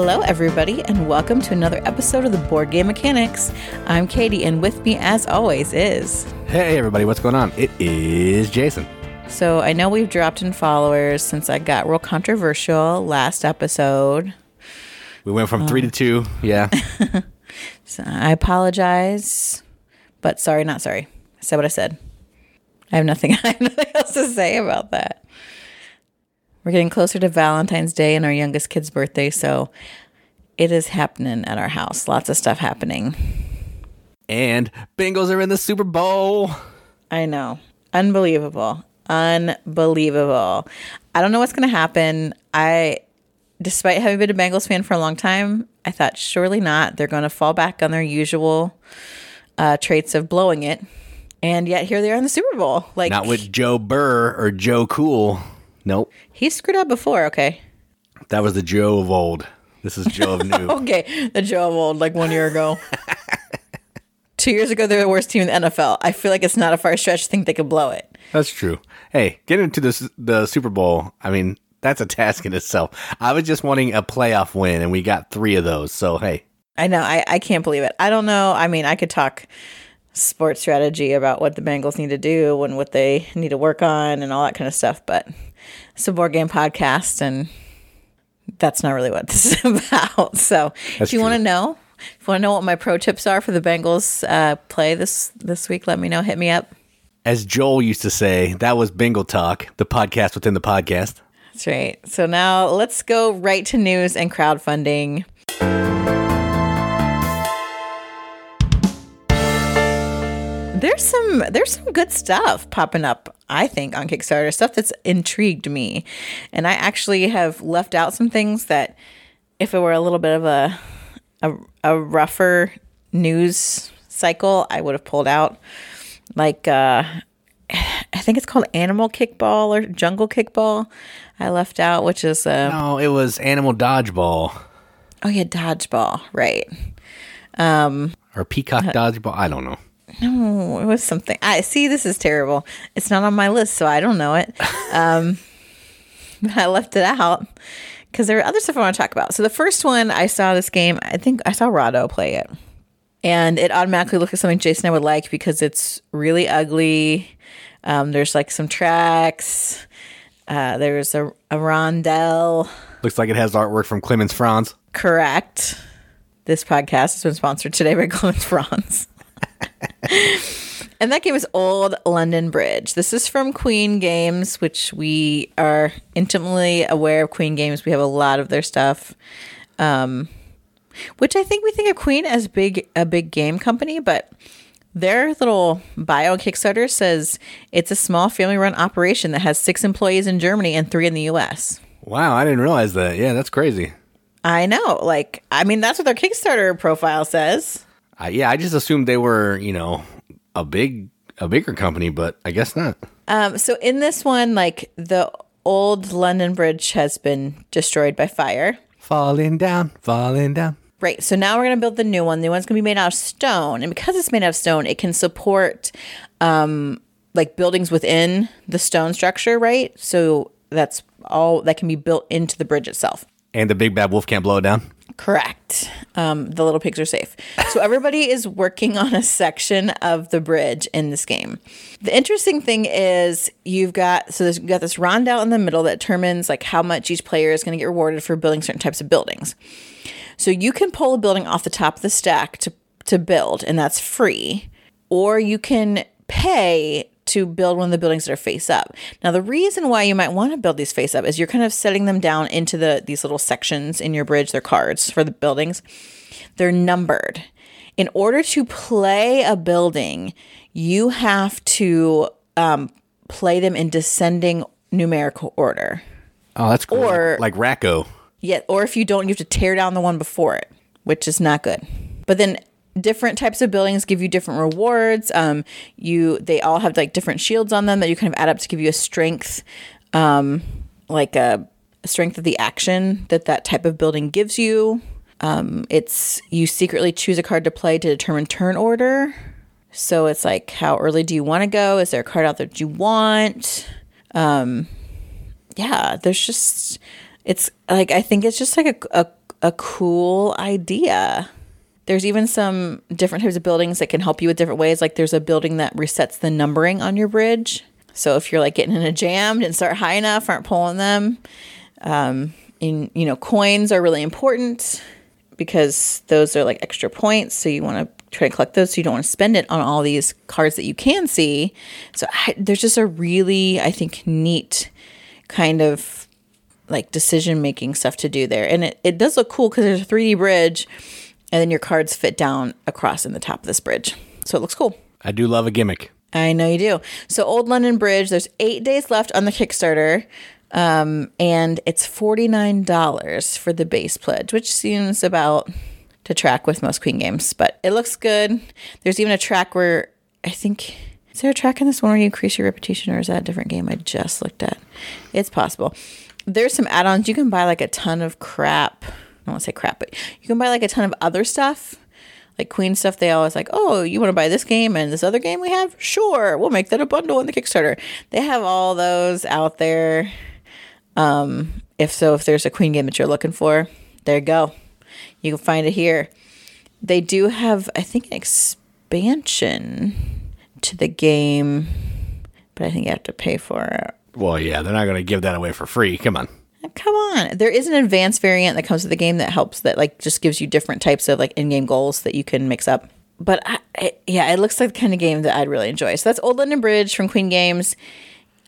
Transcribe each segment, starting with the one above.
Hello, everybody, and welcome to another episode of the Board Game Mechanics. I'm Katie, and with me, as always, is. Hey, everybody, what's going on? It is Jason. So, I know we've dropped in followers since I got real controversial last episode. We went from three to um, two. Yeah. So I apologize, but sorry, not sorry. I said what I said. I have nothing, I have nothing else to say about that. We're getting closer to Valentine's Day and our youngest kid's birthday, so it is happening at our house. Lots of stuff happening. and Bengals are in the Super Bowl. I know. Unbelievable. Unbelievable. I don't know what's going to happen. I, despite having been a Bengals fan for a long time, I thought surely not. They're going to fall back on their usual uh, traits of blowing it. And yet here they are in the Super Bowl. Like, Not with Joe Burrow or Joe Cool. Nope. he screwed up before. Okay. That was the Joe of old. This is Joe of new. Okay. The Joe of old, like one year ago. Two years ago, they're the worst team in the NFL. I feel like it's not a far stretch to think they could blow it. That's true. Hey, getting into the, the Super Bowl, I mean, that's a task in itself. I was just wanting a playoff win, and we got three of those. So, hey, I know. I, I can't believe it. I don't know. I mean, I could talk sports strategy about what the Bengals need to do and what they need to work on and all that kind of stuff, but it's a board game podcast and that's not really what this is about. So That's if you want to know, if you want to know what my pro tips are for the Bengals uh, play this this week, let me know. Hit me up. as Joel used to say, that was Bengal Talk, the podcast within the podcast. That's right. So now let's go right to news and crowdfunding. There's some there's some good stuff popping up, I think, on Kickstarter, stuff that's intrigued me. And I actually have left out some things that if it were a little bit of a a, a rougher news cycle, I would have pulled out. Like uh I think it's called Animal Kickball or Jungle Kickball. I left out, which is uh, No, it was Animal Dodgeball oh yeah, dodgeball, right? Um, or Peacock Dodgeball. I don't know. No, it was something. I see. This is terrible. It's not on my list, so I don't know it. Um, I left it out because there are other stuff I want to talk about. So the first one I saw this game. I think I saw Rado play it, and it automatically looked like something Jason and I would like because it's really ugly. Um, there's like some tracks. Uh, there's a, a rondelle. Looks like it has artwork from Clemens Franz. Correct. This podcast has been sponsored today by Clemens Franz. And that game is Old London Bridge. This is from Queen Games, which we are intimately aware of Queen Games. We have a lot of their stuff. Um, which I think we think of Queen as big a big game company, but their little bio on Kickstarter says it's a small family run operation that has six employees in Germany and three in the US. Wow, I didn't realize that. Yeah, that's crazy. I know. Like, I mean, that's what their Kickstarter profile says. I, yeah, I just assumed they were, you know, a big, a bigger company, but I guess not. Um, so in this one, like the old London Bridge has been destroyed by fire. Falling down, falling down. Right. So now we're going to build the new one. The new one's going to be made out of stone. And because it's made out of stone, it can support um, like buildings within the stone structure, right? So that's all that can be built into the bridge itself. And the big bad wolf can't blow it down. Correct. Um, the little pigs are safe. So everybody is working on a section of the bridge in this game. The interesting thing is you've got so there's, you've got this rondel in the middle that determines like how much each player is going to get rewarded for building certain types of buildings. So you can pull a building off the top of the stack to to build, and that's free, or you can pay to build one of the buildings that are face up. Now, the reason why you might want to build these face up is you're kind of setting them down into the these little sections in your bridge. They're cards for the buildings. They're numbered. In order to play a building, you have to um, play them in descending numerical order. Oh, that's cool. Or- like, like Rack-O. Yeah, or if you don't, you have to tear down the one before it, which is not good. But then different types of buildings give you different rewards. Um, you they all have like different shields on them that you kind of add up to give you a strength, um, like a, strength of the action that that type of building gives you. Um, it's you secretly choose a card to play to determine turn order. So it's like how early do you want to go? Is there a card out there that you want? Um, yeah, there's just it's like I think it's just like a, a a cool idea. There's even some different types of buildings that can help you with different ways. Like there's a building that resets the numbering on your bridge. So if you're like getting in a jam, didn't start high enough, aren't pulling them. Um, you know, coins are really important because those are like extra points. So you want to try to collect those. So you don't want to spend it on all these cards that you can see. So I, there's just a really, I think, neat kind of like decision making stuff to do there. And it, it does look cool because there's a 3D bridge and then your cards fit down across in the top of this bridge. So it looks cool. I do love a gimmick. I know you do. So Old London Bridge, there's eight days left on the Kickstarter. Um, and it's $49 for the base pledge, which seems about to track with most Queen games, but it looks good. There's even a track where I think is there a track in this one where you increase your reputation, or is that a different game I just looked at? It's possible. There's some add-ons. You can buy like a ton of crap. I to say crap, but you can buy like a ton of other stuff. Like Queen stuff, they always like, oh, you want to buy this game and this other game we have? Sure, we'll make that a bundle in the Kickstarter. They have all those out there. Um, if so, if there's a Queen game that you're looking for, there you go. You can find it here. They do have, I think, an expansion to the game, but I think you have to pay for it. Well, yeah, they're not going to give that away for free. Come on. Come on. There is an advanced variant that comes with the game that helps that like just gives you different types of like in-game goals that you can mix up. But I, I, yeah, it looks like the kind of game that I'd really enjoy. So that's Old London Bridge from Queen Games.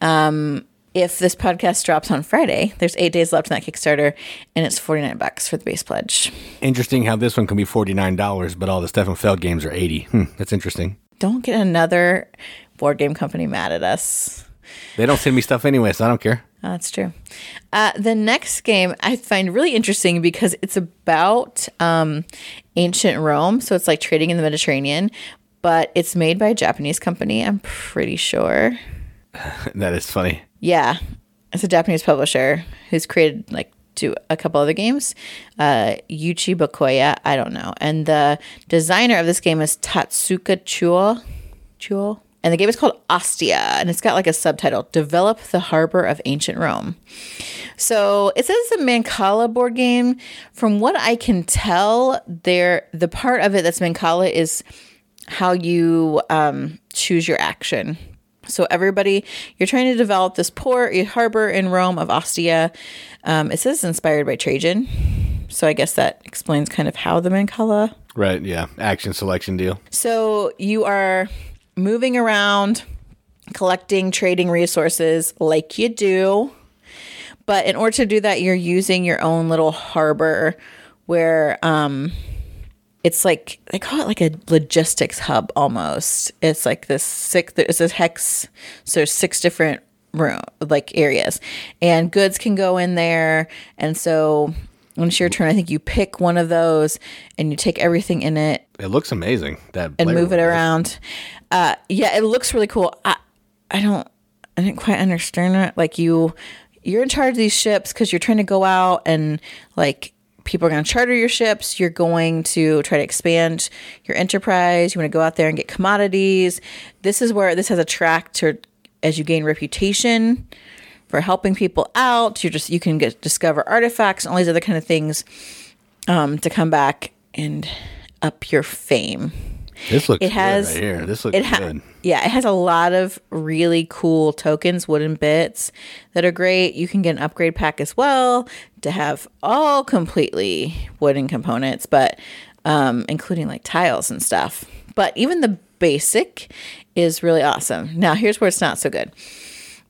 Um, if this podcast drops on Friday, there's eight days left in that Kickstarter, and it's forty nine bucks for the base pledge. Interesting how this one can be forty nine dollars, but all the Stefan Feld games are eighty. Hmm, that's interesting. Don't get another board game company mad at us. They don't send me stuff anyway, so I don't care. That's true. Uh, the next game I find really interesting because it's about um, ancient Rome. So it's like trading in the Mediterranean, but it's made by a Japanese company, I'm pretty sure. that is funny. Yeah. It's a Japanese publisher who's created like to a couple other games. Uh, Yuchi Bakoya, I don't know. And the designer of this game is Tatsuka Chuo. Chuo? And the game is called Ostia, and it's got like a subtitle Develop the Harbor of Ancient Rome. So it says it's a Mancala board game. From what I can tell, there the part of it that's Mancala is how you um, choose your action. So everybody, you're trying to develop this port, a harbor in Rome of Ostia. Um, it says inspired by Trajan. So I guess that explains kind of how the Mancala. Right, yeah. Action selection deal. So you are moving around, collecting, trading resources like you do. But in order to do that, you're using your own little harbor where um, it's like they call it like a logistics hub almost. It's like this six. There's a hex. So there's six different room like areas, and goods can go in there. And so when it's your turn, I think you pick one of those and you take everything in it. It looks amazing. That and move it around. Uh, yeah, it looks really cool. I, I don't, I didn't quite understand it. Like you, you're in charge of these ships because you're trying to go out and like people are going to charter your ships. You're going to try to expand your enterprise. You want to go out there and get commodities. This is where this has a track to as you gain reputation for helping people out. You just you can get discover artifacts and all these other kind of things um, to come back and up your fame. This looks it has right here. This looks it ha- good. Yeah, it has a lot of really cool tokens, wooden bits that are great. You can get an upgrade pack as well to have all completely wooden components, but um, including like tiles and stuff. But even the basic is really awesome. Now, here's where it's not so good.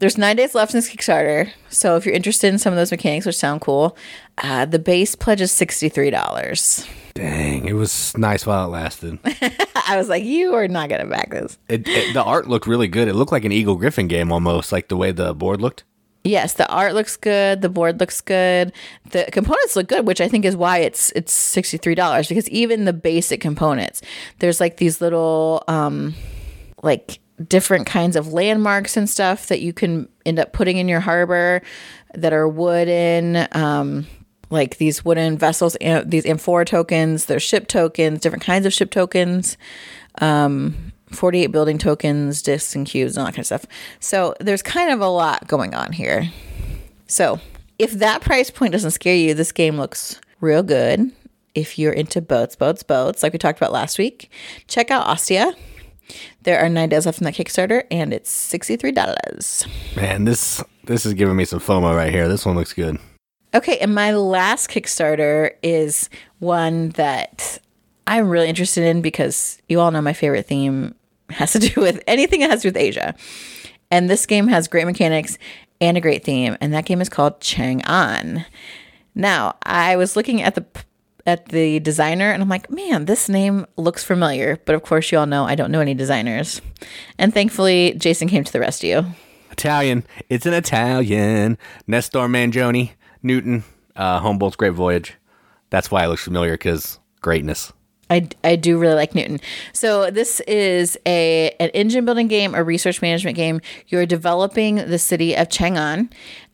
There's nine days left in this Kickstarter, so if you're interested in some of those mechanics, which sound cool, uh, the base pledge is sixty three dollars. Dang, it was nice while it lasted. I was like, you are not gonna back this. It, it, the art looked really good. It looked like an Eagle Gryphon game almost, like the way the board looked. Yes, the art looks good. The board looks good. The components look good, which I think is why it's it's sixty three dollars because even the basic components, there's like these little um, like different kinds of landmarks and stuff that you can end up putting in your harbor that are wooden. Um, like these wooden vessels, these amphora tokens, there's ship tokens, different kinds of ship tokens, um, 48 building tokens, discs and cubes, and all that kind of stuff. So there's kind of a lot going on here. So if that price point doesn't scare you, this game looks real good. If you're into boats, boats, boats, like we talked about last week, check out Ostia. There are nine days left in that Kickstarter, and it's sixty-three dollars. Man, this this is giving me some FOMO right here. This one looks good. Okay, and my last Kickstarter is one that I'm really interested in because you all know my favorite theme has to do with anything that has to do with Asia. And this game has great mechanics and a great theme, and that game is called Chang'an. Now, I was looking at the at the designer and I'm like, man, this name looks familiar. But of course, you all know I don't know any designers. And thankfully, Jason came to the rescue. Italian. It's an Italian. Nestor Mangone, Newton, uh, Humboldt's Great Voyage. That's why it looks familiar because greatness. I, I do really like Newton. So this is a an engine building game, a research management game. You're developing the city of Chang'an,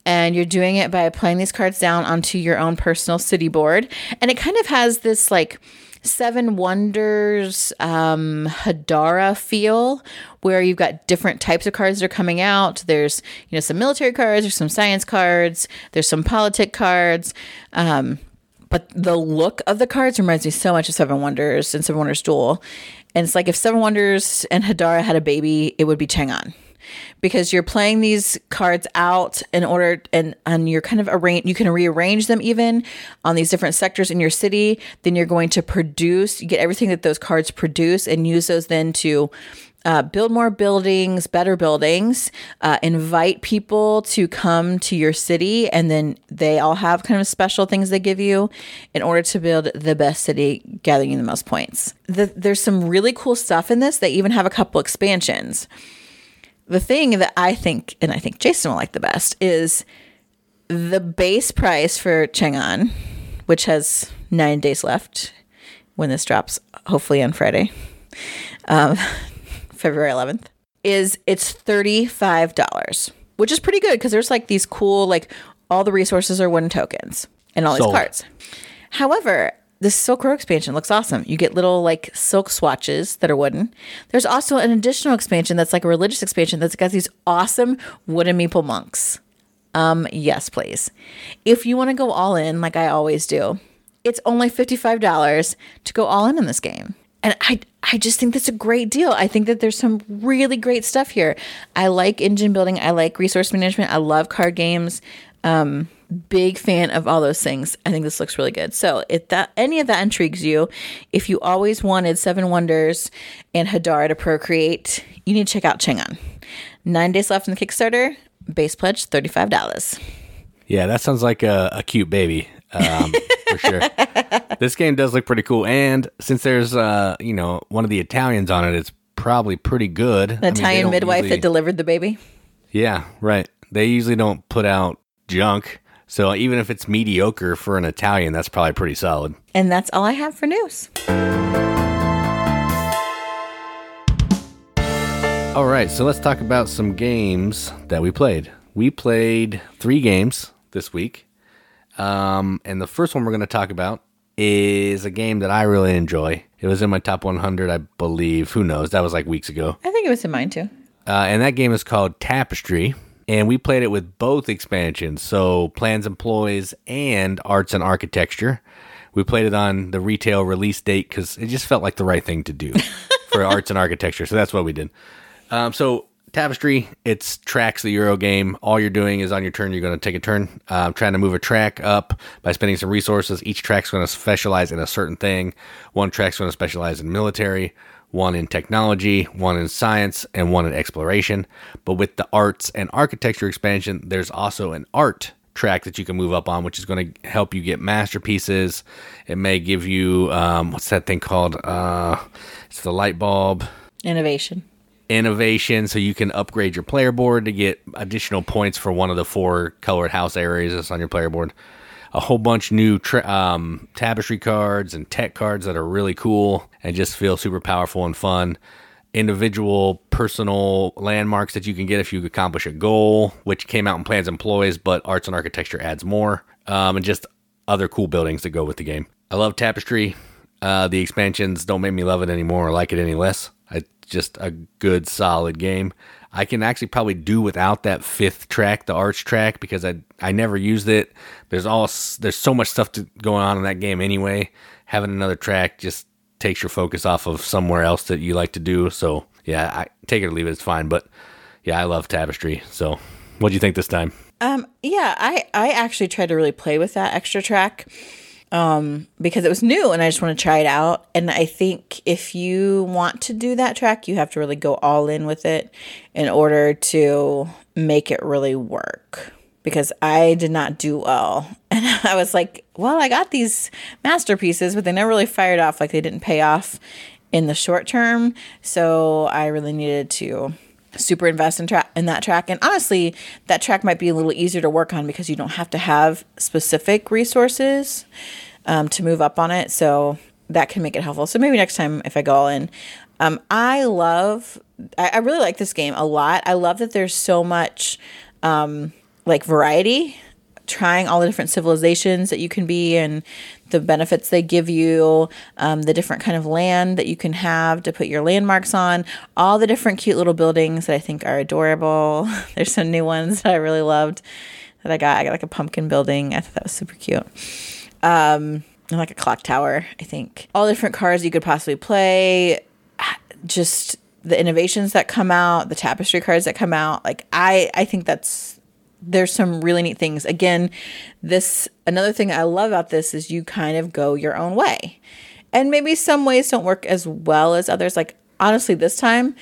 and you're doing it by playing these cards down onto your own personal city board. And it kind of has this like Seven Wonders um, Hadara feel, where you've got different types of cards that are coming out. There's you know some military cards, there's some science cards, there's some politic cards. Um, but the look of the cards reminds me so much of Seven Wonders and Seven Wonders Duel. And it's like if Seven Wonders and Hadara had a baby, it would be Chang'an. Because you're playing these cards out in order and and you're kind of arrange you can rearrange them even on these different sectors in your city. Then you're going to produce, you get everything that those cards produce and use those then to uh, build more buildings, better buildings, uh, invite people to come to your city, and then they all have kind of special things they give you in order to build the best city, gathering the most points. The, there's some really cool stuff in this. They even have a couple expansions. The thing that I think, and I think Jason will like the best, is the base price for Chang'an, which has nine days left when this drops, hopefully on Friday. Um, February 11th, is it's $35, which is pretty good because there's like these cool, like all the resources are wooden tokens and all Sold. these cards. However, this Silk Road expansion looks awesome. You get little like silk swatches that are wooden. There's also an additional expansion that's like a religious expansion that's got these awesome wooden meeple monks. Um, yes, please. If you want to go all in, like I always do, it's only $55 to go all in in this game. And I, I just think that's a great deal. I think that there's some really great stuff here. I like engine building. I like resource management. I love card games. Um, big fan of all those things. I think this looks really good. So if that any of that intrigues you, if you always wanted Seven Wonders and Hadara to procreate, you need to check out Chang'an. Nine days left in the Kickstarter. Base pledge thirty five dollars. Yeah, that sounds like a, a cute baby. Um, for sure. This game does look pretty cool, and since there's uh, you know, one of the Italians on it, it's probably pretty good. The Italian midwife that delivered the baby. Yeah, right. They usually don't put out junk. So even if it's mediocre for an Italian, that's probably pretty solid. And that's all I have for news. All right, so let's talk about some games that we played. We played three games this week. Um, and the first one we're going to talk about is a game that I really enjoy. It was in my top 100, I believe. Who knows? That was like weeks ago. I think it was in mine too. Uh, and that game is called Tapestry. And we played it with both expansions, so Plans and Ploys and Arts and Architecture. We played it on the retail release date because it just felt like the right thing to do for Arts and Architecture. So that's what we did. Um, so Tapestry, it's tracks the Euro game. All you're doing is on your turn, you're going to take a turn, uh, trying to move a track up by spending some resources. Each track's going to specialize in a certain thing. One track's going to specialize in military, one in technology, one in science, and one in exploration. But with the arts and architecture expansion, there's also an art track that you can move up on, which is going to help you get masterpieces. It may give you um, what's that thing called? Uh, it's the light bulb Innovation. innovation so you can upgrade your player board to get additional points for one of the four colored house areas that's on your player board a whole bunch new tra- um, tapestry cards and tech cards that are really cool and just feel super powerful and fun. Individual personal landmarks that you can get if you accomplish a goal which came out in plans and ploys but arts and architecture adds more um, and just other cool buildings that go with the game. I love tapestry. Uh, the expansions don't make me love it anymore or like it any less just a good, solid game. I can actually probably do without that fifth track, the arch track, because I I never used it. There's all there's so much stuff to, going on in that game anyway. Having another track just takes your focus off of somewhere else that you like to do. So yeah, I take it or leave it. It's fine. But yeah, I love Tapestry. So what do you think this time? Um, yeah, I I actually tried to really play with that extra track um, because it was new and I just want to try it out. And I think if you want to do that track, you have to really go all in with it in order to make it really work. Because I did not do well. And I was like, well, I got these masterpieces, but they never really fired off. Like they didn't pay off in the short term. So I really needed to super invest in track in that track. And honestly that track might be a little easier to work on because you don't have to have specific resources um, to move up on it. So that can make it helpful. So maybe next time if i go all in. Um, i love I, I, really like this game a lot. I love that there's so much um, like variety trying all the different civilizations that you can be and the benefits they give you, um, the different kind of land that you can have to put your landmarks on, all the different cute little buildings that I think are adorable. There's some new ones that I really loved that I got. I got like a pumpkin building. I thought that was super cute. Um, and like a clock tower, I think. All different cars you could possibly play. Just the innovations that come out, the tapestry cards that come out. Like I, I think that's there's some really neat things. Again, this another thing I love about this is you kind of go your own way. And maybe some ways don't work as well as others. Like honestly, this time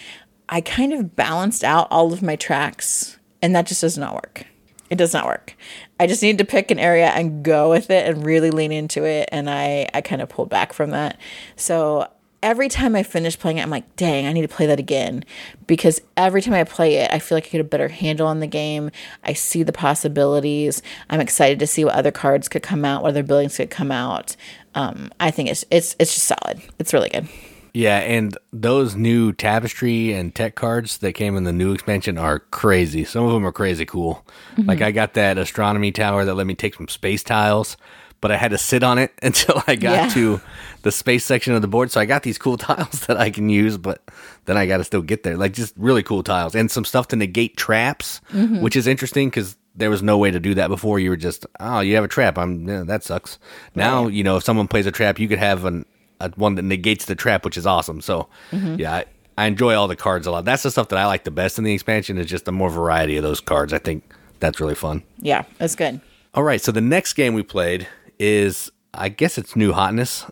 I kind of balanced out all of my tracks and that just does not work. It does not work. I just need to pick an area and go with it and really lean into it and I I kind of pulled back from that. So every time I finish playing it, I'm like, dang, I need to play that again. Because every time I play it, I feel like I get a better handle on the game. I see the possibilities. I'm excited to see what other cards could come out, what other buildings could come out. Um, I think it's it's it's just solid. It's really good. Yeah, and those new tapestry and tech cards that came in the new expansion are crazy. Some of them are crazy cool. Mm-hmm. Like I got that astronomy tower that let me take some space tiles but I had to sit on it until I got yeah. to the space section of the board. So I got these cool tiles that I can use, but then I got to still get there. Like just really cool tiles and some stuff to negate traps, mm-hmm. which is interesting because there was no way to do that before. You were just, oh, you have a trap. I'm yeah, that sucks. Now you know if someone plays a trap, you could have an a, one that negates the trap, which is awesome. So mm-hmm. yeah. I, I enjoy all the cards a lot. That's the stuff that I like the best in the expansion is just the more variety of those cards. I think that's really fun. Yeah, that's good. All right, so the next game we played is I guess it's new hotness.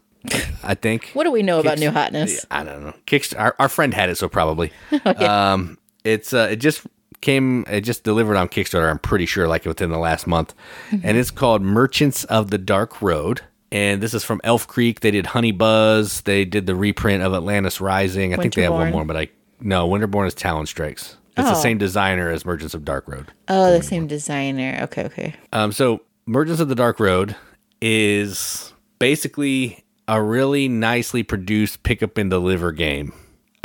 I think. what do we know about new hotness? I don't know. Kickst- our, our friend had it, so probably. okay. Um, it's uh, it just came, it just delivered on Kickstarter. I'm pretty sure, like within the last month, mm-hmm. and it's called Merchants of the Dark Road. And this is from Elf Creek. They did Honey Buzz. They did the reprint of Atlantis Rising. I think they have one more, but I no. Winterborn is Talon Strikes. It's oh. the same designer as Merchants of Dark Road. Oh, the same designer. Okay, okay. Um, so Merchants of the Dark Road is basically a really nicely produced pickup and deliver game.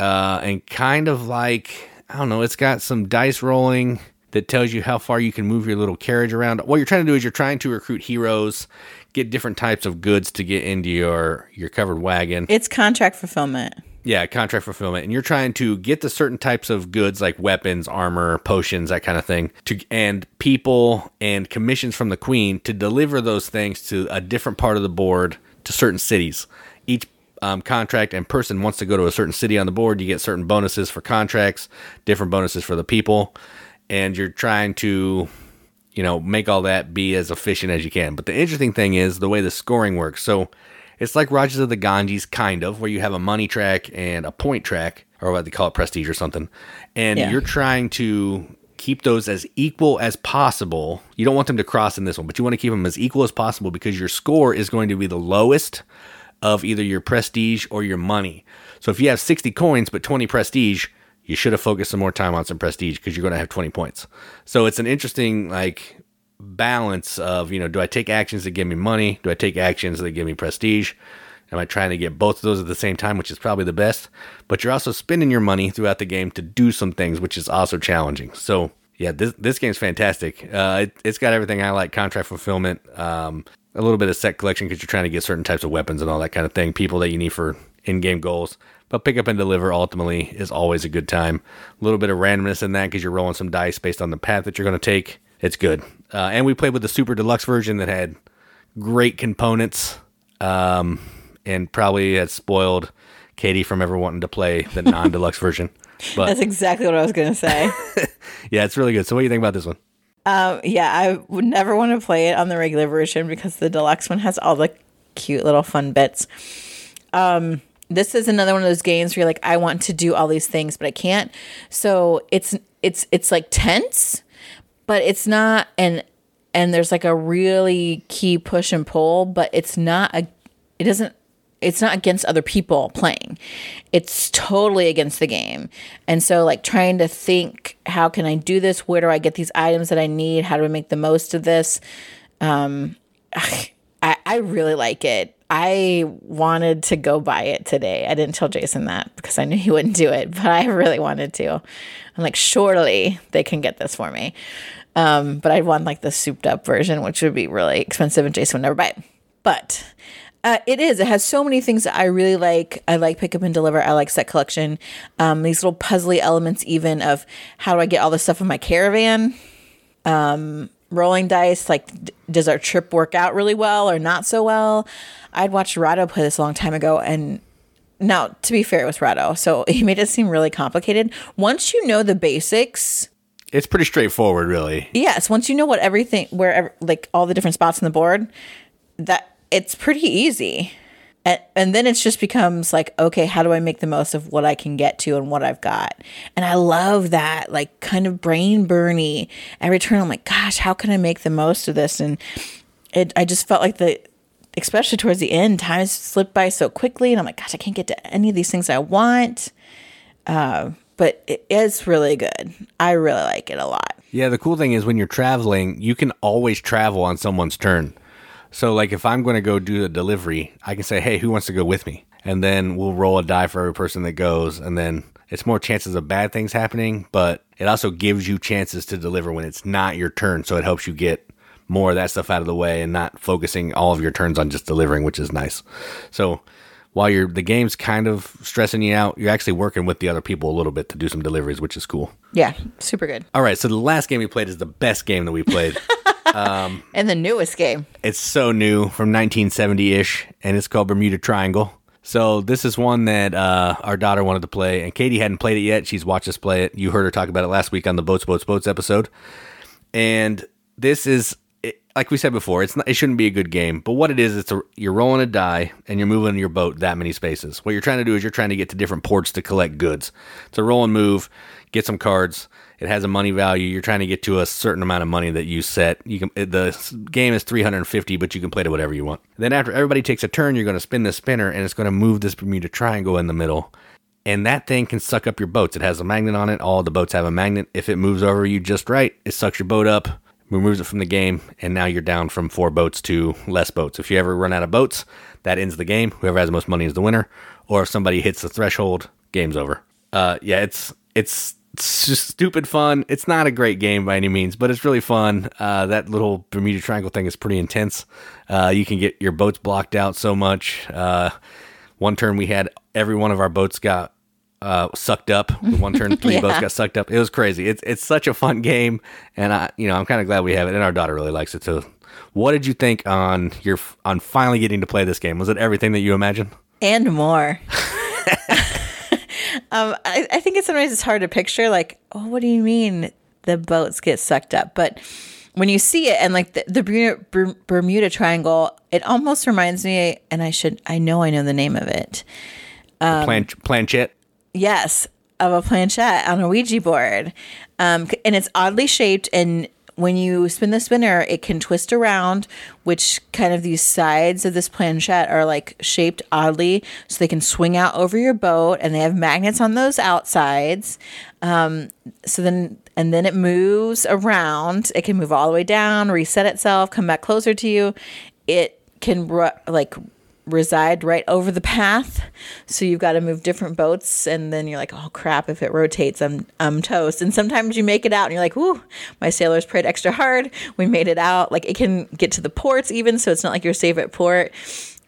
Uh, and kind of like, I don't know, it's got some dice rolling that tells you how far you can move your little carriage around. What you're trying to do is you're trying to recruit heroes, get different types of goods to get into your your covered wagon. It's contract fulfillment. Yeah, contract fulfillment, and you're trying to get the certain types of goods like weapons, armor, potions, that kind of thing, to and people and commissions from the queen to deliver those things to a different part of the board to certain cities. Each um, contract and person wants to go to a certain city on the board. You get certain bonuses for contracts, different bonuses for the people, and you're trying to, you know, make all that be as efficient as you can. But the interesting thing is the way the scoring works. So it's like Rajas of the Ganges, kind of, where you have a money track and a point track, or what they call it, prestige or something. And yeah. you're trying to keep those as equal as possible. You don't want them to cross in this one, but you want to keep them as equal as possible because your score is going to be the lowest of either your prestige or your money. So if you have 60 coins but 20 prestige, you should have focused some more time on some prestige because you're going to have 20 points. So it's an interesting like balance of, you know, do I take actions that give me money? Do I take actions that give me prestige? Am I trying to get both of those at the same time, which is probably the best? But you're also spending your money throughout the game to do some things, which is also challenging. So, yeah, this this game's fantastic. Uh, it, has got everything I like: contract fulfillment, um, a little bit of set collection because you're trying to get certain types of weapons and all that kind of thing. People that you need for in-game goals. But pick up and deliver ultimately is always a good time. A little bit of randomness in that because you're rolling some dice based on the path that you're going to take. It's good. Uh, and we played with the super deluxe version that had great components um, and probably had spoiled Katie from ever wanting to play the non deluxe version. But That's exactly what I was going to say. yeah, it's really good. So, what do you think about this one? um, yeah, I would never want to play it on the regular version because the deluxe one has all the cute little fun bits. Um, this is another one of those games where you're like, I want to do all these things, but I can't. So it's it's it's like tense, but it's not and and there's like a really key push and pull, but it's not a it doesn't it's not against other people playing. It's totally against the game. And so like trying to think how can I do this? Where do I get these items that I need? How do I make the most of this? Um I, I really like it. I wanted to go buy it today. I didn't tell Jason that because I knew he wouldn't do it, but I really wanted to. I'm like, surely they can get this for me. Um, but I'd want like the souped up version, which would be really expensive, and Jason would never buy it. But uh, it is. It has so many things that I really like. I like pick up and deliver. I like set collection. Um, these little puzzly elements, even of how do I get all this stuff in my caravan. Um, rolling dice, like d- does our trip work out really well or not so well? I'd watched Rado play this a long time ago, and now to be fair, it was Rado, so he made it seem really complicated. Once you know the basics, It's pretty straightforward, really. yes, once you know what everything, where like all the different spots on the board, that it's pretty easy. And, and then it just becomes like, okay, how do I make the most of what I can get to and what I've got? And I love that, like, kind of brain burny. Every turn, I'm like, gosh, how can I make the most of this? And it, I just felt like the, especially towards the end, time slipped by so quickly. And I'm like, gosh, I can't get to any of these things I want. Uh, but it is really good. I really like it a lot. Yeah, the cool thing is when you're traveling, you can always travel on someone's turn. So, like, if I'm going to go do a delivery, I can say, hey, who wants to go with me? And then we'll roll a die for every person that goes. And then it's more chances of bad things happening, but it also gives you chances to deliver when it's not your turn. So, it helps you get more of that stuff out of the way and not focusing all of your turns on just delivering, which is nice. So, while you're the game's kind of stressing you out, you're actually working with the other people a little bit to do some deliveries, which is cool. Yeah, super good. All right, so the last game we played is the best game that we played. And the newest game. it's so new from 1970 ish, and it's called Bermuda Triangle. So this is one that uh, our daughter wanted to play, and Katie hadn't played it yet. She's watched us play it. You heard her talk about it last week on the Boats, Boats, Boats episode. And this is, like we said before, it's not, it shouldn't be a good game. But what it is, it's a, you're rolling a die and you're moving your boat that many spaces. What you're trying to do is you're trying to get to different ports to collect goods. It's a roll and move, get some cards. It has a money value. You're trying to get to a certain amount of money that you set. You can the game is 350, but you can play to whatever you want. Then after everybody takes a turn, you're going to spin the spinner and it's going to move this Bermuda Triangle in the middle. And that thing can suck up your boats. It has a magnet on it. All the boats have a magnet. If it moves over you just right, it sucks your boat up, removes it from the game, and now you're down from four boats to less boats. If you ever run out of boats, that ends the game. Whoever has the most money is the winner. Or if somebody hits the threshold, game's over. Uh, yeah, it's it's it's just stupid fun. It's not a great game by any means, but it's really fun. Uh, that little Bermuda Triangle thing is pretty intense. Uh, you can get your boats blocked out so much. Uh, one turn we had every one of our boats got uh, sucked up. The one turn three Yeah. boats got sucked up. It was crazy. It's it's such a fun game, and I you know I'm kind of glad we have it, and our daughter really likes it too. What did you think on your on finally getting to play this game? Was it everything that you imagined? and more. um, I, I think it's sometimes it's hard to picture. Like, oh, what do you mean the boats get sucked up? But when you see it and like the, the Bermuda, Bermuda Triangle, it almost reminds me. And I should, I know, I know the name of it. Plan, planchette. Yes, of a planchette on a Ouija board. Um, and it's oddly shaped. And when you spin the spinner, it can twist around, which kind of these sides of this planchette are like shaped oddly. So they can swing out over your boat and they have magnets on those outsides. Um, so then, and then it moves around. It can move all the way down, reset itself, come back closer to you. It can ru- like reside right over the path. So you've got to move different boats and then you're like, oh crap, if it rotates, I'm I'm toast. And sometimes you make it out and you're like, whoo, my sailors prayed extra hard. We made it out. Like it can get to the ports even, so it's not like you're safe at port.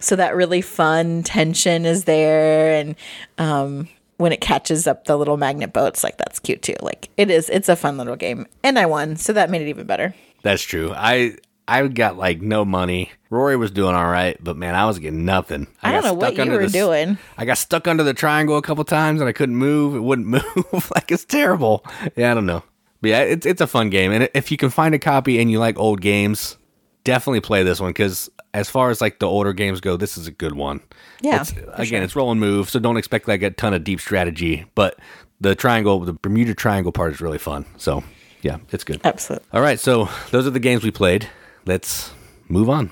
So that really fun tension is there, and um, when it catches up the little magnet boats, like that's cute too. Like it is, it's a fun little game, and I won, so that made it even better. That's true. I I got like no money. Rory was doing all right, but man, I was getting nothing. I, don't got know what you were the doing. I got stuck under the triangle a couple times and I couldn't move. It wouldn't move. like it's terrible. Yeah, I don't know. But yeah, it's it's a fun game, and if you can find a copy and you like old games, definitely play this one because as far as like the older games go, this is a good one. Yeah, It's, again, sure. it's roll and move, so don't expect like a ton of deep strategy. But the triangle, the Bermuda Triangle part is really fun. So yeah, it's good. Absolutely. All right, so those are the games we played. Let's move on.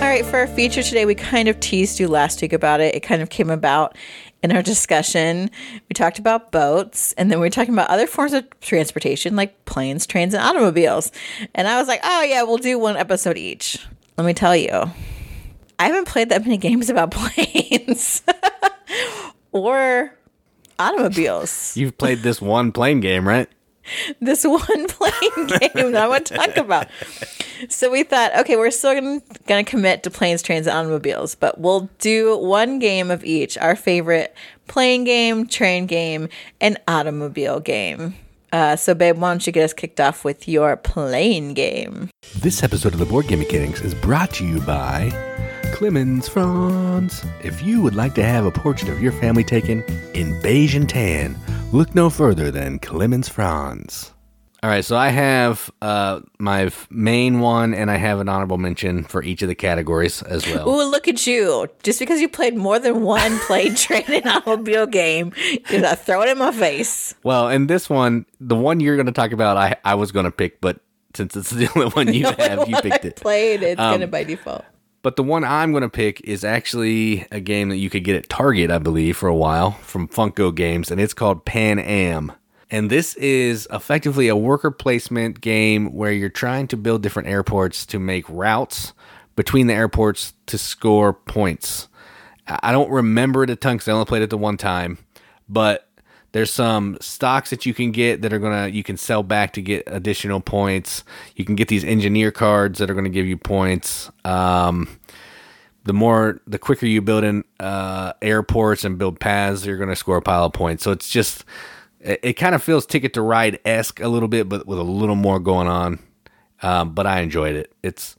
All right, for our feature today, we kind of teased you last week about it. It kind of came about in our discussion. We talked about boats, and then we were talking about other forms of transportation like planes, trains, and automobiles. And I was like, oh, yeah, we'll do one episode each. Let me tell you, I haven't played that many games about planes or automobiles. You've played this one plane game, right? this one playing game that I want to talk about. So we thought, okay, we're still gonna, gonna commit to planes, trains, and automobiles, but we'll do one game of each. Our favorite plane game, train game, and automobile game. Uh, so, babe, why don't you get us kicked off with your plane game? This episode of the Board Game Mechanics is brought to you by Clemens Franz. If you would like to have a portrait of your family taken in beige and tan, look no further than Clemens Franz. All right, so I have uh, my f- main one, and I have an honorable mention for each of the categories as well. Ooh, look at you! Just because you played more than one plane, train, and automobile game, you're gonna throw it in my face. Well, and this one, the one you're going to talk about, I I was going to pick, but since it's the only one you have, you One picked I it. Played it's Um, gonna by default. But the one I'm going to pick is actually a game that you could get at Target, I believe, for a while from Funko Games, and it's called Pan Am. And this is effectively a worker placement game where you're trying to build different airports to make routes between the airports to score points. I don't remember it a ton because I only played it the one time, but there's some stocks that you can get that are gonna you can sell back to get additional points. You can get these engineer cards that are gonna give you points. Um, the more the quicker you build in uh, airports and build paths, you're gonna score a pile of points. So it's just it, it kind of feels Ticket to Ride esque a little bit, but with a little more going on. Um, but I enjoyed it. It's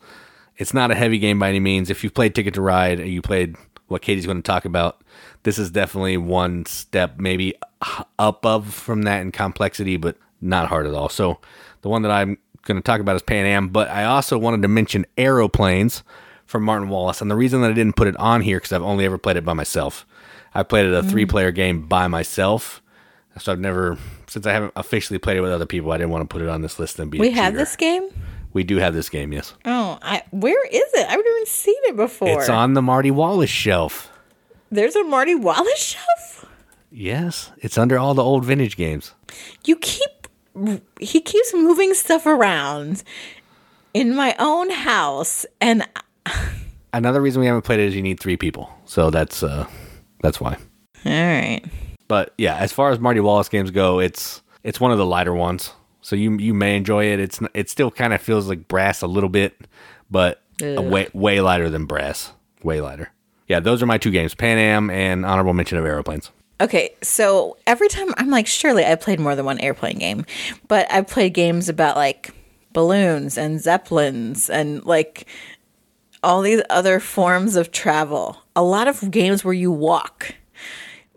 it's not a heavy game by any means. If you've played Ticket to Ride and you played what Katie's going to talk about, this is definitely one step maybe up of from that in complexity, but not hard at all. So the one that I'm going to talk about is Pan Am, but I also wanted to mention Aeroplanes from Martin Wallace. And the reason that I didn't put it on here because I've only ever played it by myself. I played it a mm. three player game by myself. So I've never, since I haven't officially played it with other people, I didn't want to put it on this list and be. We have this game. We do have this game, yes. Oh, I, where is it? I've never even seen it before. It's on the Marty Wallace shelf. There's a Marty Wallace shelf. Yes, it's under all the old vintage games. You keep he keeps moving stuff around in my own house, and Another reason we haven't played it is you need three people, so that's uh, that's why. all right. But yeah, as far as Marty Wallace games go, it's it's one of the lighter ones, so you you may enjoy it. It's it still kind of feels like brass a little bit, but a way way lighter than brass, way lighter. Yeah, those are my two games: Pan Am and honorable mention of aeroplanes. Okay, so every time I'm like, surely I played more than one airplane game, but I've played games about like balloons and zeppelins and like all these other forms of travel. A lot of games where you walk,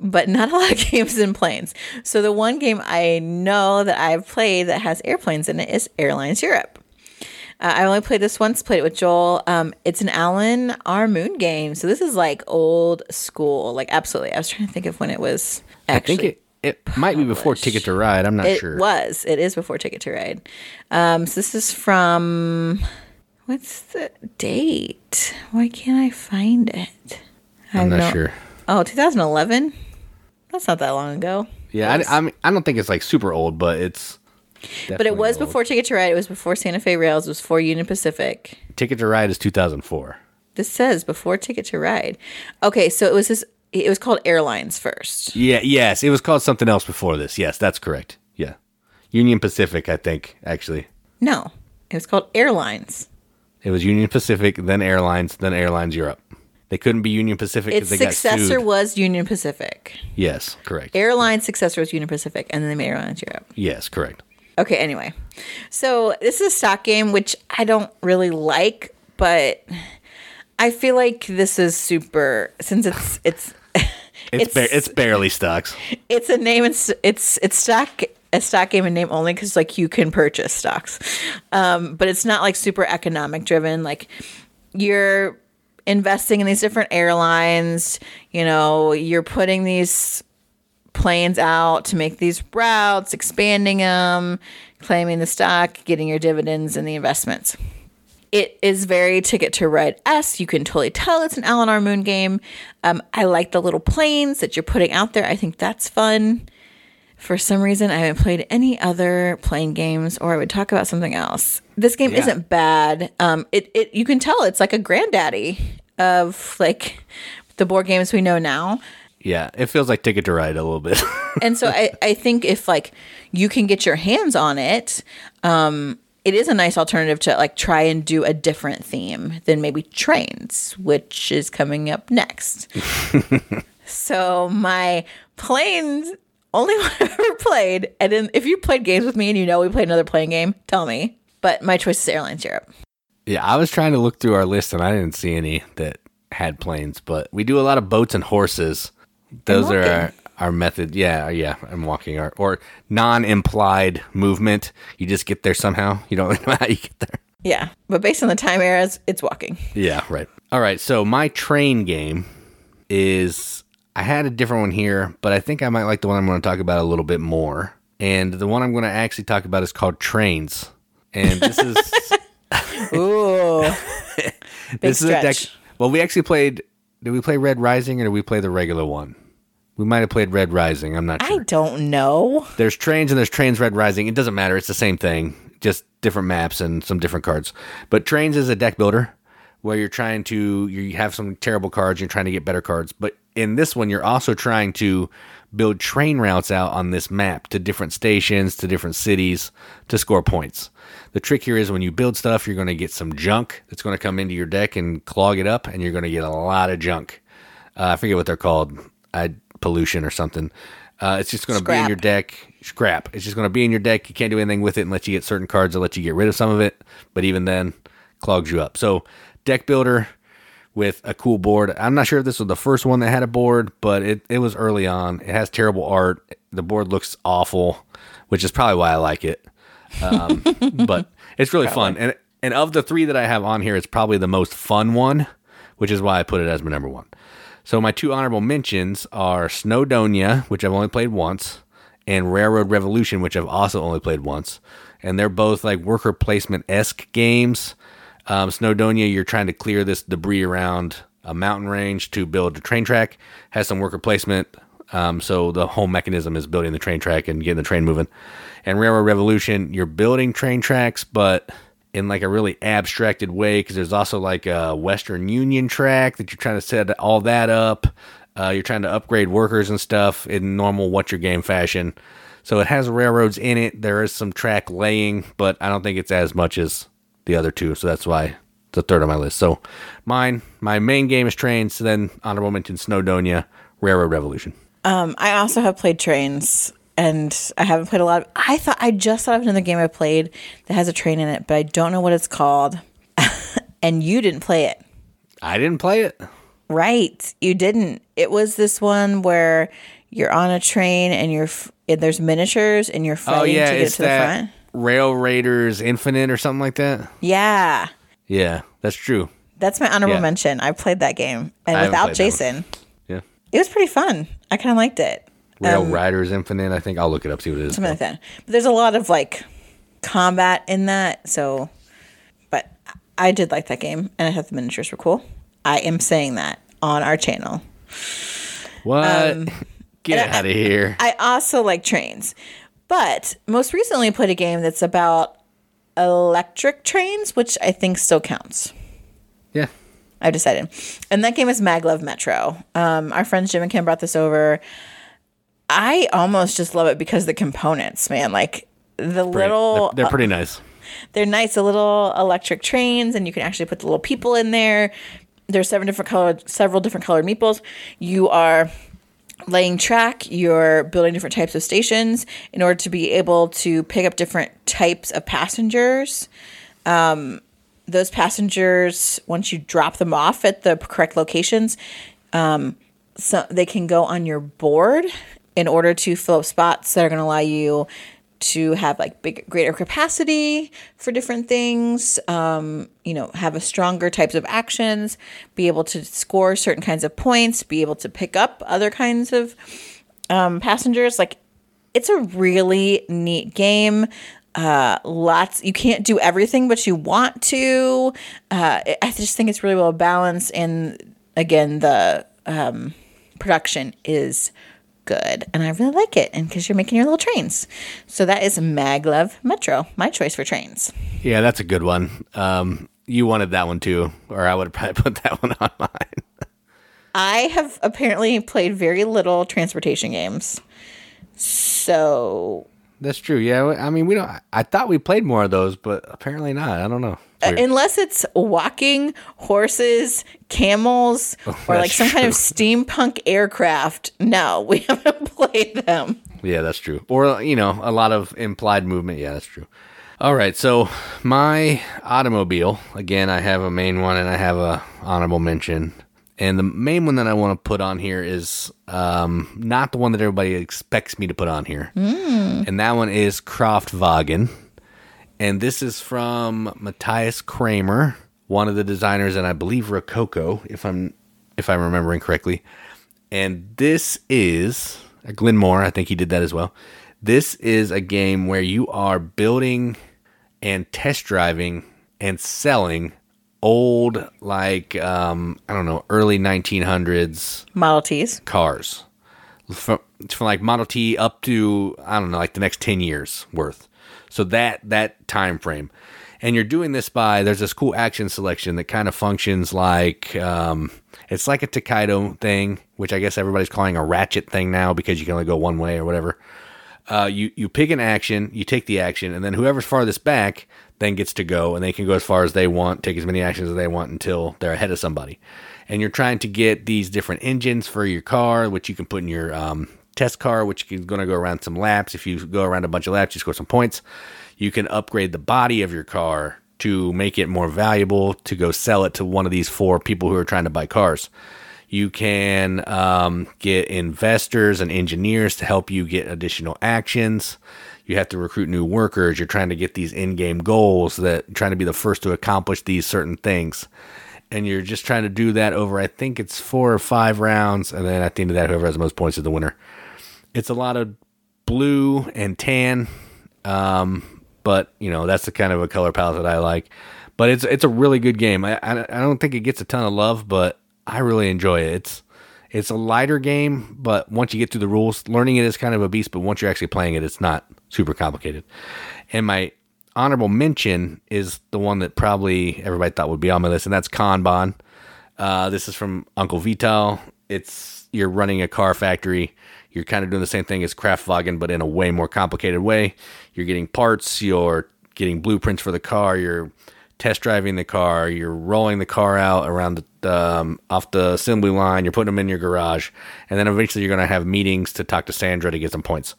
but not a lot of games in planes. So the one game I know that I've played that has airplanes in it is Airlines Europe. Uh, I only played this once, played it with Joel. Um, it's an Alan R. Moon game. So this is like old school, like absolutely. I was trying to think of when it was actually. I think it it might be before Ticket to Ride. I'm not It sure. It was. It is before Ticket to Ride. Um, so this is from what's the date? Why can't I find it? I'm not no- sure. Oh, 2011. That's not that long ago. Yeah, I, I, mean, I don't think it's like super old, but it's. But it was old. before Ticket to Ride. It was before Santa Fe Rails. It was before Union Pacific. Ticket to Ride is 2004. This says before Ticket to Ride. Okay, so it was this. It was called Airlines first. Yeah, yes, it was called something else before this. Yes, that's correct. Yeah, Union Pacific, I think actually. No, It was called Airlines. It was Union Pacific, then Airlines, then Airlines Europe. They couldn't be Union Pacific Its because they got successor sued. was Union Pacific. yes, correct. Airlines successor was Union Pacific, and then they made Airlines Europe. yes, correct. Okay, anyway. So this is a stock game, which I don't really like, but I feel like this is super since it's it's It's It's- ba- it's barely stocks. it's a name and it's it's stock a stock game and name only because like you can purchase stocks, um, but it's not like super economic driven. Like you're investing in these different airlines. You know, you're putting these planes out to make these routes, expanding them, claiming the stock, getting your dividends and the investments. It is very Ticket to Ride S. You can totally tell it's an Alan R. Moon game. Um, I like the little planes that you're putting out there. I think that's fun. For some reason, I haven't played any other plane games, or I would talk about something else. This game Yeah. isn't bad. Um, it, it you can tell it's like a granddaddy of like the board games we know now. Yeah, it feels like Ticket to Ride a little bit. and so I, I think if like you can get your hands on it um it is a nice alternative to like try and do a different theme than maybe trains which is coming up next so my planes only one I've ever played and then if you played games with me and you know we played another playing game tell me but my choice is airlines europe yeah, I was trying to look through our list and I didn't see any that had planes, but we do a lot of boats and horses. Those are our, our method. Yeah, yeah, I'm walking or, or non-implied movement. You just get there somehow. You don't know how you get there. yeah but based on the time eras it's walking Yeah, right. All right, so my train game is I had a different one here, but I think I might like the one I'm going to talk about a little bit more. And the one I'm going to actually talk about is called Trains. And this is ooh big this is a deck. Well, we actually played did we play Red Rising or did we play the regular one? We might have played Red Rising. I'm not i don't know There's trains and there's trains Red Rising. It doesn't matter. It's the same thing, just different maps and some different cards. But trains is a deck builder where you're trying to you have some terrible cards. You're trying to get better cards. But in this one, you're also trying to build train routes out on this map to different stations, to different cities to score points. The trick here is when you build stuff, you're going to get some junk that's going to come into your deck and clog it up, and you're going to get a lot of junk. Uh, I forget what they're called, uh, pollution or something. Uh, it's just going to be in your deck. Scrap. It's just going to be in your deck. You can't do anything with it unless you get certain cards that let you get rid of some of it. But even then, clogs you up. So, deck builder with a cool board. I'm not sure if this was the first one that had a board, but it, it was early on. It has terrible art. The board looks awful, which is probably why I like it. Um, but it's really fun. And and of the three that I have on here, it's probably the most fun one, which is why I put it as my number one. So my two honorable mentions are Snowdonia, which I've only played once, and Railroad Revolution, which I've also only played once. And they're both like worker placement esque games. Um, Snowdonia, you're trying to clear this debris around a mountain range to build a train track. Has some worker placement. Um, so the whole mechanism is building the train track and getting the train moving. And Railroad Revolution, you're building train tracks, but in like a really abstracted way because there's also like a Western Union track that you're trying to set all that up. Uh, you're trying to upgrade workers and stuff in normal what's your game fashion. So it has railroads in it. There is some track laying, but I don't think it's as much as the other two. So that's why it's the third on my list. So mine, my main game is trains. So Then honorable mention Snowdonia, Railroad Revolution. Um, I also have played trains, and I haven't played a lot. Of, I thought I just thought of another game I played that has a train in it, but I don't know what it's called. and you didn't play it, I didn't play it. right? You didn't. It was this one where you're on a train and you're f- and there's miniatures and you're Oh fighting yeah, to get it's to the that front. Rail Raiders Infinite or something like that. Yeah, Yeah, that's true. that's my honorable Yeah. mention. I played that game, and I without played that one. Jason, Yeah. it was pretty fun. I kind of liked it. Rail Raiders Infinite. I think I'll look it up, see what it is. something like that. But there's a lot of like combat in that. So, but I did like that game, and I thought the miniatures were cool. I am saying that on our channel. What? Get Um, I- out of here. I also like trains, but most recently played a game that's about electric trains, which I think still counts. yeah. I've decided. And that game is Maglev Metro. Um, our friends Jim and Kim brought this over. I almost just love it because the components, man. Like the Pretty- little they're, they're pretty nice. they're nice, the little electric trains, and you can actually put the little people in there. There's seven different colored, several different colored meeples. You are laying track, you're building different types of stations in order to be able to pick up different types of passengers. Um, those passengers, once you drop them off at the correct locations, um, so they can go on your board in order to fill up spots that are going to allow you to have like big greater capacity for different things um, you know have a stronger types of actions be able to score certain kinds of points be able to pick up other kinds of um, passengers. Like it's a really neat game. Uh, lots you can't do everything but you want to. Uh, i just think it's really well balanced and again the um, production is good and I really like it. And because you're making your little trains. So that is Maglev Metro, my choice for trains. Yeah, that's a good one. Um, you wanted that one too, or I would have probably put that one on mine. I have apparently played very little transportation games. So that's true. Yeah, I mean, we don't. I thought we played more of those, but apparently not. I don't know. Uh, unless it's walking horses, camels, oh, or like some true. kind of steampunk aircraft. No, we haven't played them. Yeah, that's true. Or you know, a lot of implied movement. Yeah, that's true. All right, so my automobile again. I have a main one and I have a honorable mention. And the main one that I want to put on here is um, not the one that everybody expects me to put on here. Mm. And that one is Kraftwagen. And this is from Matthias Cramer, one of the designers, and I believe Rococo, if I'm if I'm remembering correctly. And this is uh, Glen More, I think he did that as well. This is a game where you are building and test driving and selling old, like um, I don't know, early 1900s Model Ts cars, from, from like Model T up to I don't know, like the next 10 years worth. So that that time frame, and you're doing this by there's this cool action selection that kind of functions like um, it's like a Tokaido thing, which I guess everybody's calling a ratchet thing now because you can only go one way or whatever. Uh, you you pick an action, you take the action, and then whoever's farthest back then gets to go, and they can go as far as they want, take as many actions as they want until they're ahead of somebody. And you're trying to get these different engines for your car, which you can put in your um, test car, which is going to go around some laps. If you go around a bunch of laps, you score some points. You can upgrade the body of your car to make it more valuable to go sell it to one of these four people who are trying to buy cars. You can um, get investors and engineers to help you get additional actions. You have to recruit new workers. You're trying to get these in-game goals that trying to be the first to accomplish these certain things. And you're just trying to do that over, I think it's four or five rounds. And then at the end of that, whoever has the most points is the winner. It's a lot of blue and tan. Um, but you know, that's the kind of a color palette that I like. But it's it's a really good game. I, I don't think it gets a ton of love, but I really enjoy it. It's it's a lighter game, but once you get through the rules, learning it is kind of a beast. But once you're actually playing it, it's not super complicated. And my honorable mention is the one that probably everybody thought would be on my list, and that's Kanban. Uh, this is from Uncle Vital. It's you're running a car factory. You're kind of doing the same thing as Kraftwagen, but in a way more complicated way. You're getting parts. You're getting blueprints for the car. You're test driving the car, you're rolling the car out around the um, off the assembly line, you're putting them in your garage, and then eventually you're going to have meetings to talk to Sandra to get some points.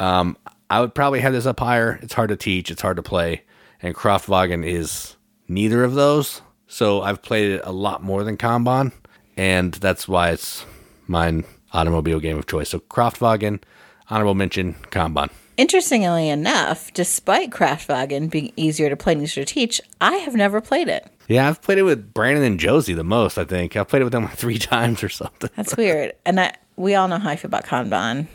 Um, I would probably have this up higher. It's hard to teach, it's hard to play, and Kraftwagen is neither of those. So I've played it a lot more than Kanban, and that's why it's my automobile game of choice. So Kraftwagen, honorable mention, Kanban. Interestingly enough, despite Kraftwagen being easier to play and easier to teach, I have never played it. Yeah, I've played it with Brandon and Josie the most, I think. I've played it with them like three times or something. That's weird. And I, we all know how I feel about Kanban.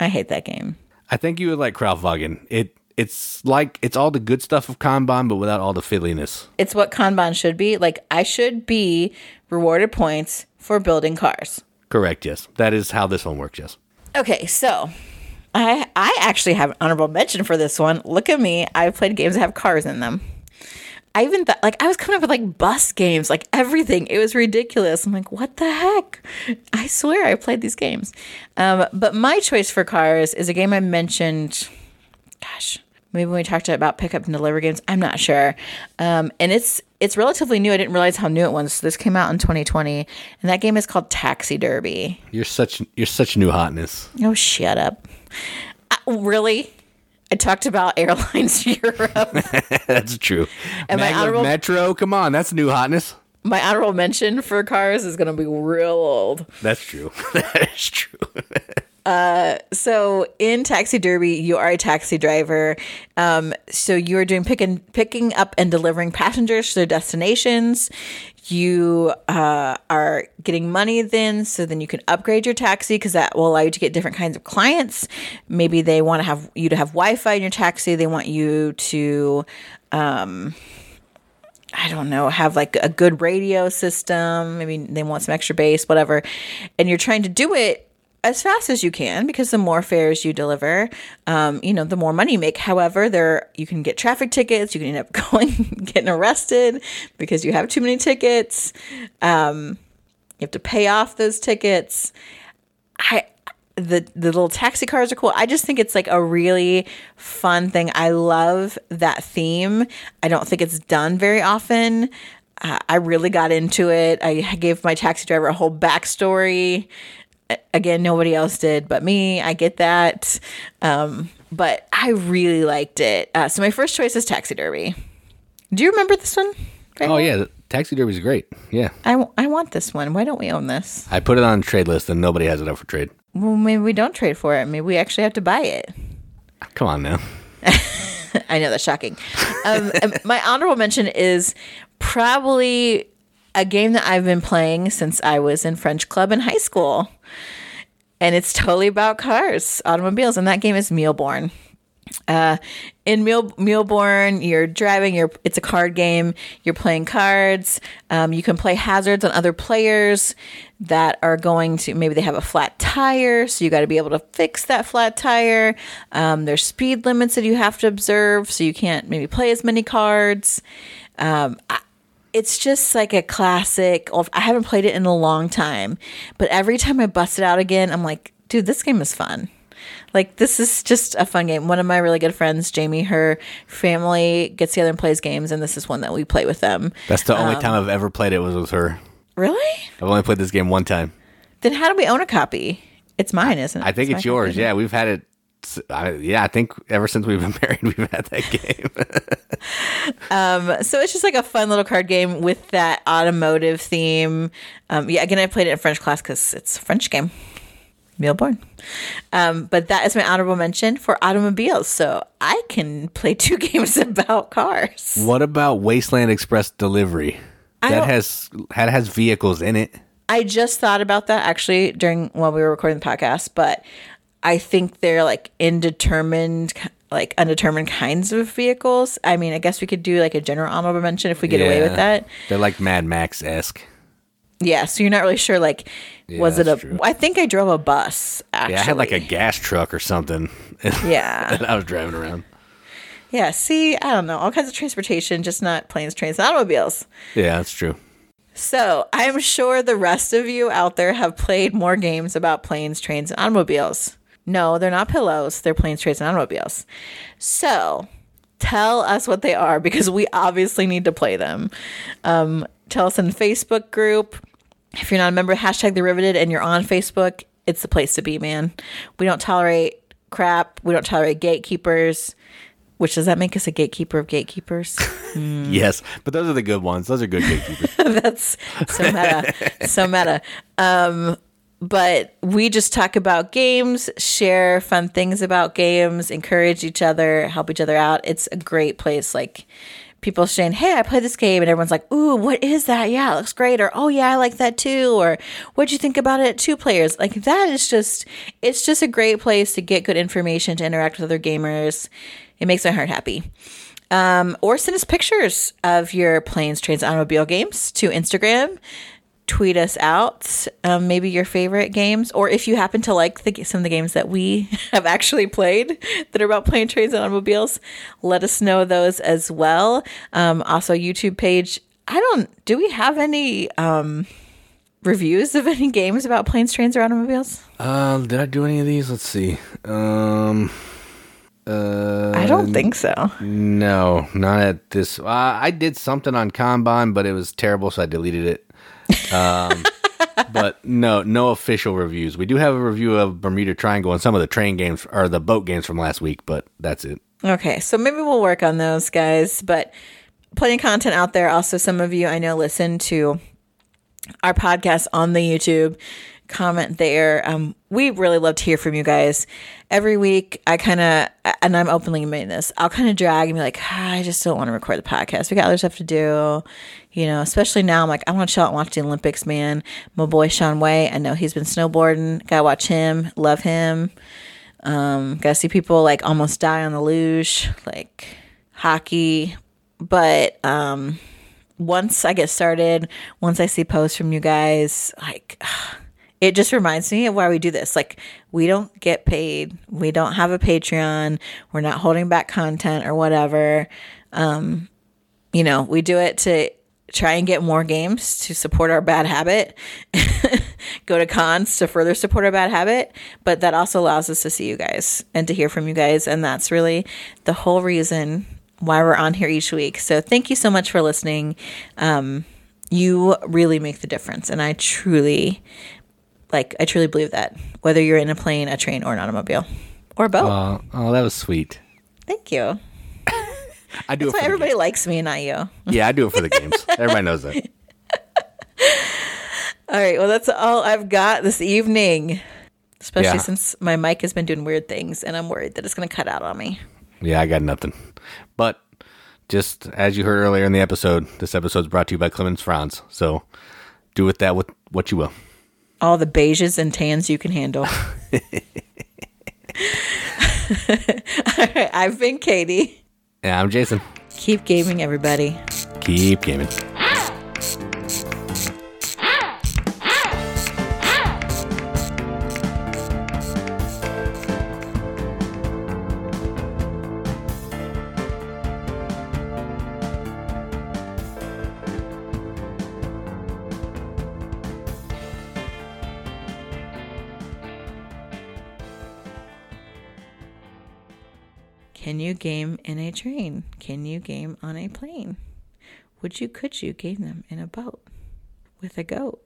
I hate that game. I think you would like Kraftwagen. It it's like it's all the good stuff of Kanban, but without all the fiddliness. It's what Kanban should be. Like I should be rewarded points for building cars. Correct, yes. That is how this one works, yes. Okay, so I I actually have an honorable mention for this one. Look at me. I've played games that have cars in them. I even thought like I was coming up with like bus games, like everything. It was ridiculous. I'm like, what the heck? I swear I played these games. Um, but my choice for cars is a game I mentioned, gosh, maybe when we talked about pickup and deliver games. I'm not sure. Um, and it's it's relatively new. I didn't realize how new it was. This came out in 2020, and that game is called Taxi Derby. You're such you're such new hotness. Oh, shut up! Uh, really? I talked about Airlines Europe. that's true. And my honorable- Metro, come on, that's new hotness. My honorable mention for cars is going to be real old. That's true. that is true. So in Taxi Derby, you are a taxi driver. Um, so you are doing picking picking up and delivering passengers to their destinations. You uh, are getting money then, so then you can upgrade your taxi because that will allow you to get different kinds of clients. Maybe they want to have you to have Wi-Fi in your taxi. They want you to. Um, I don't know, have like a good radio system. Maybe they want some extra bass, whatever. And you're trying to do it as fast as you can because the more fares you deliver, um, you know, the more money you make. However, there you can get traffic tickets. You can end up going getting arrested because you have too many tickets. Um, you have to pay off those tickets. I the the little taxi cars are cool. I just think it's like a really fun thing. I love that theme. I don't think it's done very often. Uh, I really got into it. I gave my taxi driver a whole backstory. Again, nobody else did but me. I get that. Um, but I really liked it. Uh, so my first choice is Taxi Derby. Do you remember this one? Oh yeah, Taxi Derby is great. Yeah, I, w- I want this one. Why don't we own this? I put it on trade list and nobody has it up for trade. Well, maybe we don't trade for it. Maybe we actually have to buy it. Come on now. I know that's shocking. Um, um, my honorable mention is probably a game that I've been playing since I was in French club in high school, and it's totally about cars, automobiles, and that game is Mille Bornes. Uh, in Meal Mille Bornes, you're driving. You're it's a card game. You're playing cards. Um, you can play hazards on other players that are going to maybe they have a flat tire, so you got to be able to fix that flat tire. Um, there's speed limits that you have to observe, so you can't maybe play as many cards. Um, I, it's just like a classic. I haven't played it in a long time, but every time I bust it out again, I'm like, dude, this game is fun. Like this is just a fun game. One of my really good friends, Jamie, her family gets together and plays games, and this is one that we play with them. That's the Um, only time I've ever played it was with her. Really? I've only played this game one time. Then how do we own a copy? It's mine, isn't it? I think it's, my yours. copy. Yeah, we've had it. S- I, yeah, I think ever since we've been married, we've had that game. So it's just like a fun little card game with that automotive theme. Um, yeah, again, I played it in French class because it's a French game. Mille Bornes. Um, but that is my honorable mention for automobiles. So I can play two games about cars. what about Wasteland Express Delivery? That has that has vehicles in it. I just thought about that actually during while we were recording the podcast, but I think they're like indetermined, like undetermined kinds of vehicles. I mean, I guess we could do like a general honorable mention if we get away with that. They're like Mad Max esque. Yeah, so you're not really sure. Like, was it a? I true. think I drove a bus. Actually, Yeah, I had like a gas truck or something. Yeah. that I was driving around. yeah. See, I don't know, all kinds of transportation, just not planes, trains, and automobiles. Yeah, that's true. So I'm sure the rest of you out there have played more games about planes, trains, and automobiles. No, they're not pillows. They're planes, trains, and automobiles. So tell us what they are because we obviously need to play them. Um, tell us in the Facebook group. If you're not a member, hashtag the riveted and you're on Facebook, it's the place to be, man. We don't tolerate crap. We don't tolerate gatekeepers. Which does that make us a gatekeeper of gatekeepers? Yes, but those are the good ones. Those are good gatekeepers. That's so meta. so meta. Um, but we just talk about games, share fun things about games, encourage each other, help each other out. It's a great place. Like people saying, Hey, I played this game and everyone's like, Ooh, what is that? Yeah, it looks great. Or, Oh yeah, I like that too. Or what'd you think about it two players? Like that is just it's just a great place to get good information, to interact with other gamers. It makes my heart happy um, or send us pictures of your planes, trains, automobile games to Instagram. Tweet us out, um, maybe your favorite games, or if you happen to like the, some of the games that we have actually played that are about plane trains and automobiles, let us know those as well. Um, also, YouTube page. I don't. Do we have any um, reviews of any games about planes, trains, or automobiles? Uh, did I do any of these? Let's see. Um, Uh, I don't think so. No, not at this. Uh, I did something on Kanban, but it was terrible, so I deleted it. Um, but no, no official reviews. We do have a review of Bermuda Triangle and some of the train games or the boat games from last week, but that's it. Okay, so maybe we'll work on those guys, but plenty of content out there. Also, some of you I know listen to our podcast on the YouTube. Comment there. Um, we really love to hear from you guys. Every week, I kind of, and I'm openly admitting this, I'll kind of drag and be like, ah, I just don't want to record the podcast. We got other stuff to do, you know. Especially now, I'm like, I want to chill out and watch the Olympics, man. My boy Shaun White, I know he's been snowboarding. Gotta watch him. Love him. Um, gotta see people like almost die on the luge, like hockey. But um, once I get started, once I see posts from you guys, like it just reminds me of why we do this. Like we don't get paid. We don't have a Patreon. We're not holding back content or whatever. Um, you know, we do it to try and get more games to support our bad habit. Go to cons to further support our bad habit, but that also allows us to see you guys and to hear from you guys and that's really the whole reason why we're on here each week. So thank you so much for listening. Um, you really make the difference and I truly like I truly believe that whether you're in a plane, a train, or an automobile, or both. Uh, oh, that was sweet. Thank you. I do That's it why for everybody the likes me, not you. Yeah, I do it for the games. Everybody knows that. All right. Well, that's all I've got this evening. Especially Yeah. since my mic has been doing weird things, and I'm worried that it's going to cut out on me. Yeah, I got nothing. But just as you heard earlier in the episode, this episode's brought to you by Clemens Franz. So do with that with what you will. All the beiges and tans you can handle. all right. I've been Katie. And I'm Jason. Keep gaming, everybody. Keep gaming. Game in a train? Can you game on a plane? Would you, could you game them in a boat with a goat?